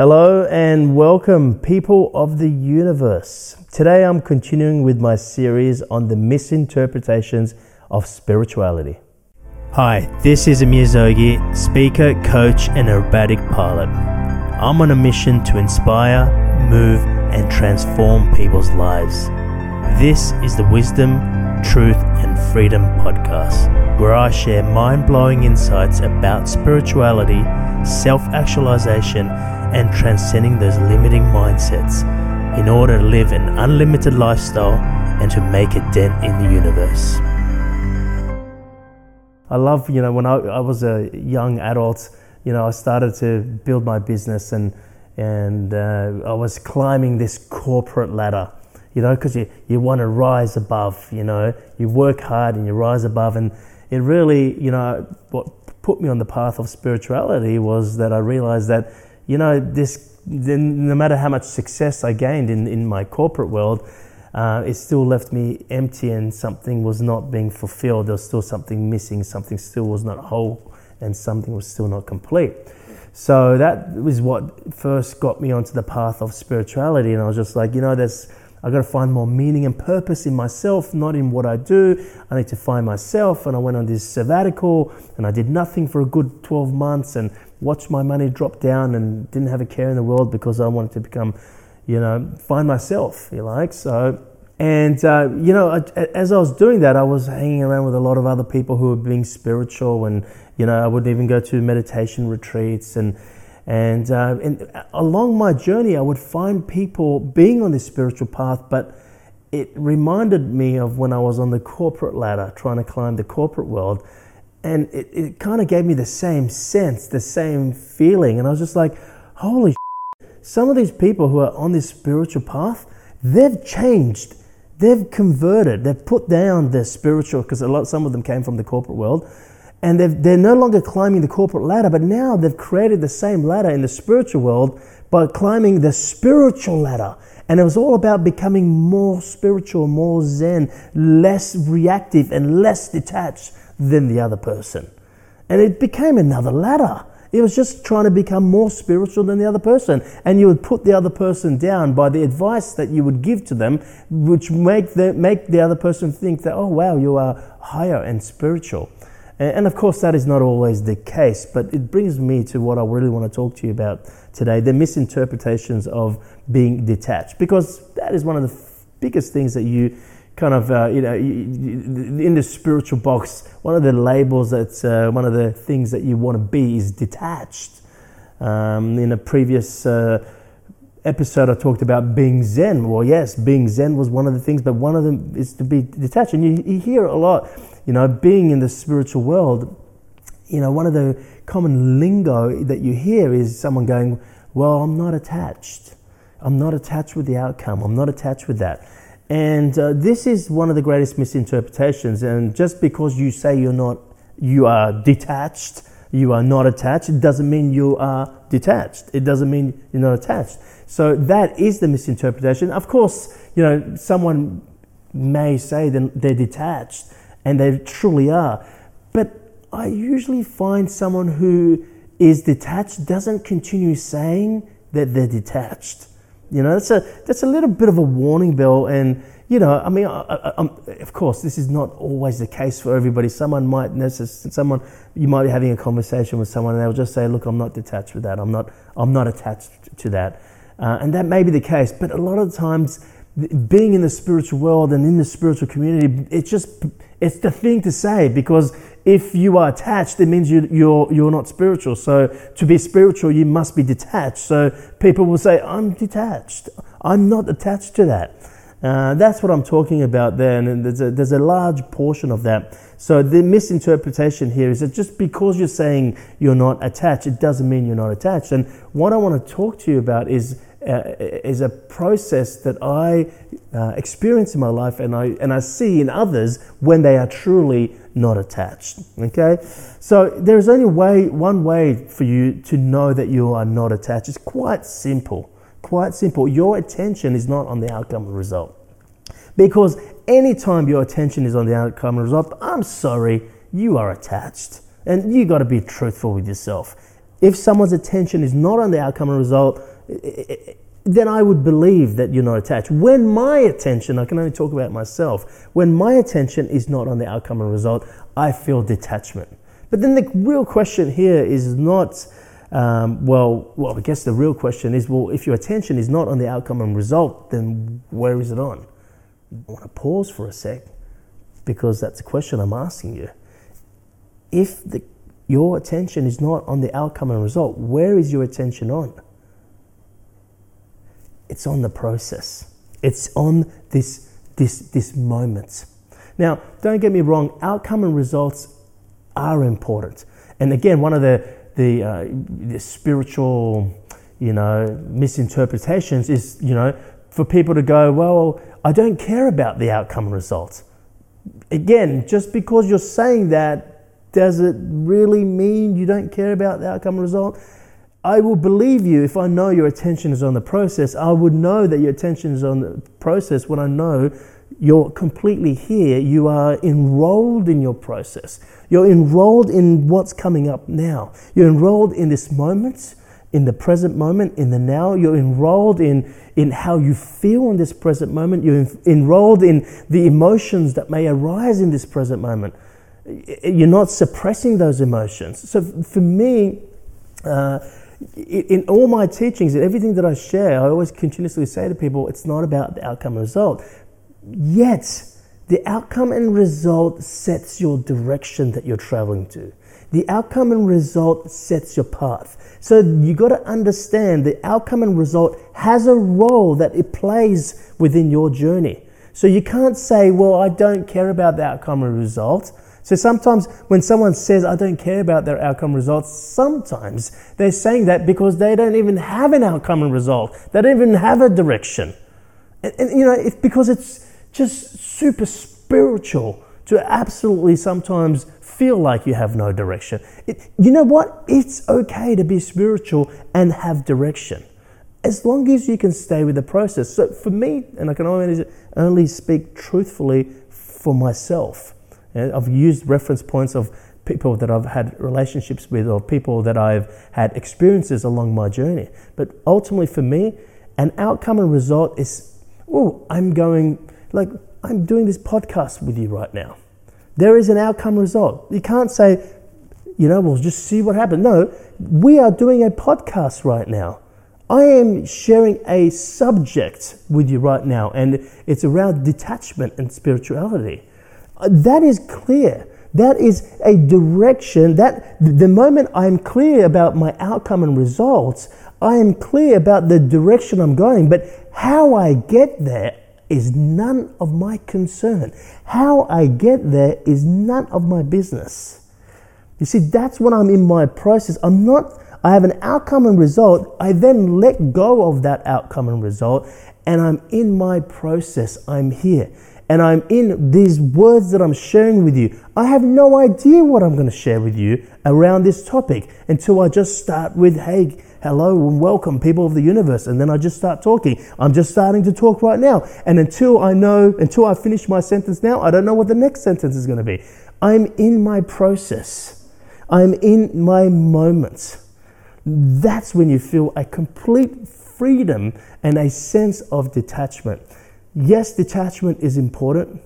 Hello and welcome, people of the universe. Today I'm continuing with my series on the misinterpretations of spirituality. Hi, this is Amir Zoghi, speaker, coach, and aerobatic pilot. I'm on a mission to inspire, move, and transform people's lives. This is the Wisdom, Truth, Freedom podcast, where I share mind blowing insights about spirituality, self actualization, and transcending those limiting mindsets in order to live an unlimited lifestyle and to make a dent in the universe. I love, you know, when I, I was a young adult, you know, I started to build my business and, and uh, I was climbing this corporate ladder, you know, because you, you want to rise above, you know, you work hard and you rise above. And it really, you know, what put me on the path of spirituality was that I realized that you know, this, then no matter how much success I gained in, in my corporate world, uh, it still left me empty and something was not being fulfilled. There was still something missing, something still was not whole, and something was still not complete. So that was what first got me onto the path of spirituality. And I was just like, you know, there's, I've got to find more meaning and purpose in myself, not in what I do. I need to find myself. And I went on this sabbatical and I did nothing for a good 12 months and watched my money drop down and didn't have a care in the world because I wanted to become, you know, find myself, you like. So, and, uh, you know, as I was doing that, I was hanging around with a lot of other people who were being spiritual and, you know, I wouldn't even go to meditation retreats and, and, uh, and along my journey, I would find people being on this spiritual path, but it reminded me of when I was on the corporate ladder trying to climb the corporate world and it, it kind of gave me the same sense, the same feeling. And I was just like, holy shit. some of these people who are on this spiritual path, they've changed. They've converted. They've put down their spiritual, because a lot, some of them came from the corporate world, and they're no longer climbing the corporate ladder, but now they've created the same ladder in the spiritual world by climbing the spiritual ladder. And it was all about becoming more spiritual, more zen, less reactive, and less detached than the other person. And it became another ladder. It was just trying to become more spiritual than the other person. And you would put the other person down by the advice that you would give to them, which make the, make the other person think that, oh, wow, you are higher and spiritual. And, of course, that is not always the case, but it brings me to what I really want to talk to you about today the misinterpretations of being detached. Because that is one of the biggest things that you kind of, uh, you know, in the spiritual box, one of the labels that's uh, one of the things that you want to be is detached. Um, in a previous uh, episode, I talked about being Zen. Well, yes, being Zen was one of the things, but one of them is to be detached. And you, you hear a lot, you know, being in the spiritual world, you know, one of the common lingo that you hear is someone going, Well, I'm not attached. I'm not attached with the outcome. I'm not attached with that. And uh, this is one of the greatest misinterpretations. And just because you say you're not, you are detached, you are not attached, it doesn't mean you are detached. It doesn't mean you're not attached. So that is the misinterpretation. Of course, you know, someone may say they're detached, and they truly are. But I usually find someone who is detached doesn't continue saying that they're detached. You know, that's a that's a little bit of a warning bell, and you know, I mean, I, I, of course, this is not always the case for everybody. Someone might necessarily, someone you might be having a conversation with someone, and they'll just say, "Look, I'm not detached with that. I'm not, I'm not attached to that," uh, and that may be the case. But a lot of times, being in the spiritual world and in the spiritual community, it's just it's the thing to say because if you are attached, it means you, you're, you're not spiritual. So to be spiritual, you must be detached. So people will say, I'm detached. I'm not attached to that. Uh, that's what I'm talking about there, and there's a, there's a large portion of that. So the misinterpretation here is that just because you're saying you're not attached, it doesn't mean you're not attached. And what I want to talk to you about is uh, is a process that I uh, experience in my life and I, and I see in others when they are truly not attached. Okay? So there's only way, one way for you to know that you are not attached. It's quite simple. Quite simple. Your attention is not on the outcome the result. Because anytime your attention is on the outcome the result, I'm sorry, you are attached. And you got to be truthful with yourself. If someone's attention is not on the outcome the result, then I would believe that you're not attached. When my attention, I can only talk about myself, when my attention is not on the outcome and result, I feel detachment. But then the real question here is not, um, well, well, I guess the real question is, well, if your attention is not on the outcome and result, then where is it on? I want to pause for a sec because that's a question I'm asking you. If the, your attention is not on the outcome and result, where is your attention on? It's on the process. It's on this, this, this moment. Now, don't get me wrong, outcome and results are important. And again, one of the, the, uh, the spiritual, you know, misinterpretations is, you know, for people to go, well, I don't care about the outcome and results. Again, just because you're saying that, does it really mean you don't care about the outcome and result? I will believe you if I know your attention is on the process. I would know that your attention is on the process when I know you're completely here. You are enrolled in your process. You're enrolled in what's coming up now. You're enrolled in this moment, in the present moment, in the now. You're enrolled in, in how you feel in this present moment. You're enrolled in the emotions that may arise in this present moment. You're not suppressing those emotions. So for me, uh, in all my teachings and everything that I share, I always continuously say to people, it's not about the outcome and result. Yet, the outcome and result sets your direction that you're traveling to. The outcome and result sets your path. So you got to understand the outcome and result has a role that it plays within your journey. So you can't say, well, I don't care about the outcome and result. So sometimes when someone says, I don't care about their outcome results, sometimes they're saying that because they don't even have an outcome and result. They don't even have a direction. And, and you know, because it's just super spiritual to absolutely sometimes feel like you have no direction. It, you know what? It's okay to be spiritual and have direction as long as you can stay with the process. So for me, and I can only, only speak truthfully for myself Uh, I've used reference points of people that I've had relationships with or people that I've had experiences along my journey. But ultimately, for me, an outcome and result is, oh, I'm going, like, I'm doing this podcast with you right now. There is an outcome result. You can't say, you know, we'll just see what happens. No, we are doing a podcast right now. I am sharing a subject with you right now, and it's around detachment and spirituality. Uh, that is clear. That is a direction that the moment I'm clear about my outcome and results, I am clear about the direction I'm going. But how I get there is none of my concern. How I get there is none of my business. You see, that's when I'm in my process. I'm not, I have an outcome and result. I then let go of that outcome and result, and I'm in my process. I'm here and I'm in these words that I'm sharing with you. I have no idea what I'm going to share with you around this topic until I just start with, hey, hello and welcome, people of the universe. And then I just start talking. I'm just starting to talk right now. And until I know, until I finish my sentence now, I don't know what the next sentence is going to be. I'm in my process, I'm in my moments. That's when you feel a complete freedom and a sense of detachment. Yes, detachment is important.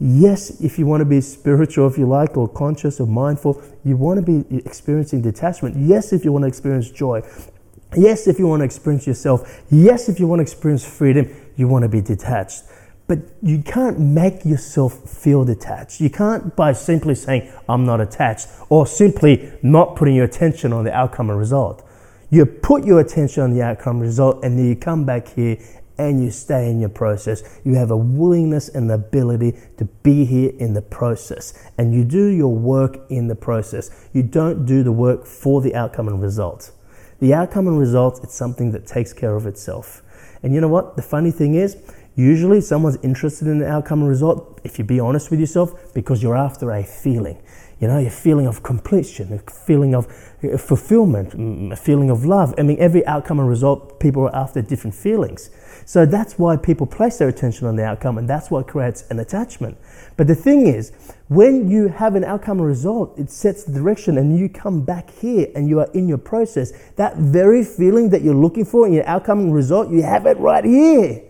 Yes, if you want to be spiritual, if you like, or conscious or mindful, you want to be experiencing detachment. Yes, if you want to experience joy. Yes, if you want to experience yourself. Yes, if you want to experience freedom, you want to be detached. But you can't make yourself feel detached. You can't by simply saying, I'm not attached, or simply not putting your attention on the outcome and result. You put your attention on the outcome result, and then you come back here and you stay in your process. You have a willingness and the ability to be here in the process. And you do your work in the process. You don't do the work for the outcome and result. The outcome and result, it's something that takes care of itself. And you know what? The funny thing is, Usually, someone's interested in the outcome and result, if you be honest with yourself, because you're after a feeling. You know, a feeling of completion, a feeling of fulfillment, mm, a feeling of love. I mean, every outcome and result, people are after different feelings. So that's why people place their attention on the outcome, and that's what creates an attachment. But the thing is, when you have an outcome and result, it sets the direction, and you come back here and you are in your process. That very feeling that you're looking for in your outcome and result, you have it right here.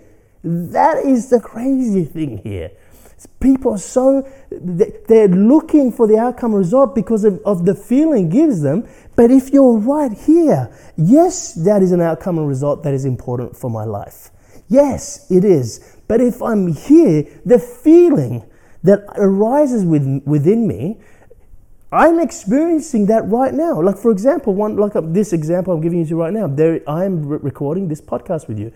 That is the crazy thing here. People are so, they're looking for the outcome result because of, of the feeling gives them. But if you're right here, yes, that is an outcome and result that is important for my life. Yes, it is. But if I'm here, the feeling that arises with, within me, I'm experiencing that right now. Like for example, one like uh, this example I'm giving you to right now. There, I'm re- recording this podcast with you.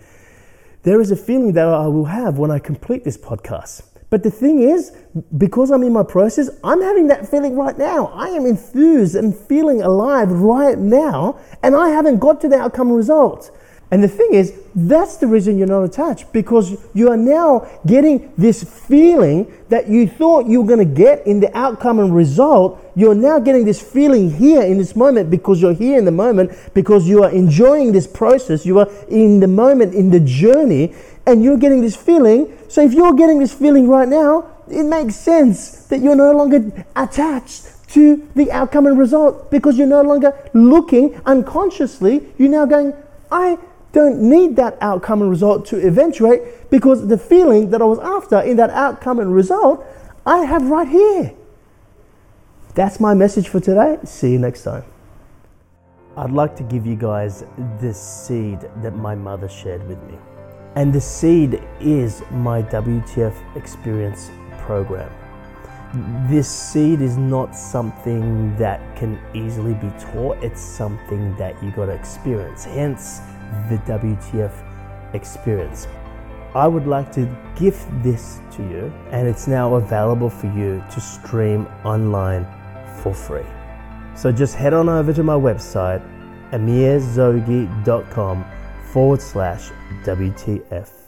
There is a feeling that I will have when I complete this podcast. But the thing is, because I'm in my process, I'm having that feeling right now. I am enthused and feeling alive right now, and I haven't got to the outcome result. And the thing is, that's the reason you're not attached because you are now getting this feeling that you thought you were going to get in the outcome and result. You're now getting this feeling here in this moment because you're here in the moment, because you are enjoying this process. You are in the moment, in the journey, and you're getting this feeling. So if you're getting this feeling right now, it makes sense that you're no longer attached to the outcome and result because you're no longer looking unconsciously. You're now going, I don't need that outcome and result to eventuate because the feeling that I was after in that outcome and result, I have right here. That's my message for today. See you next time. I'd like to give you guys this seed that my mother shared with me. And the seed is my WTF experience program. This seed is not something that can easily be taught, it's something that you got to experience. Hence, the WTF experience. I would like to gift this to you, and it's now available for you to stream online for free. So just head on over to my website, amirzoghi.com forward slash WTF.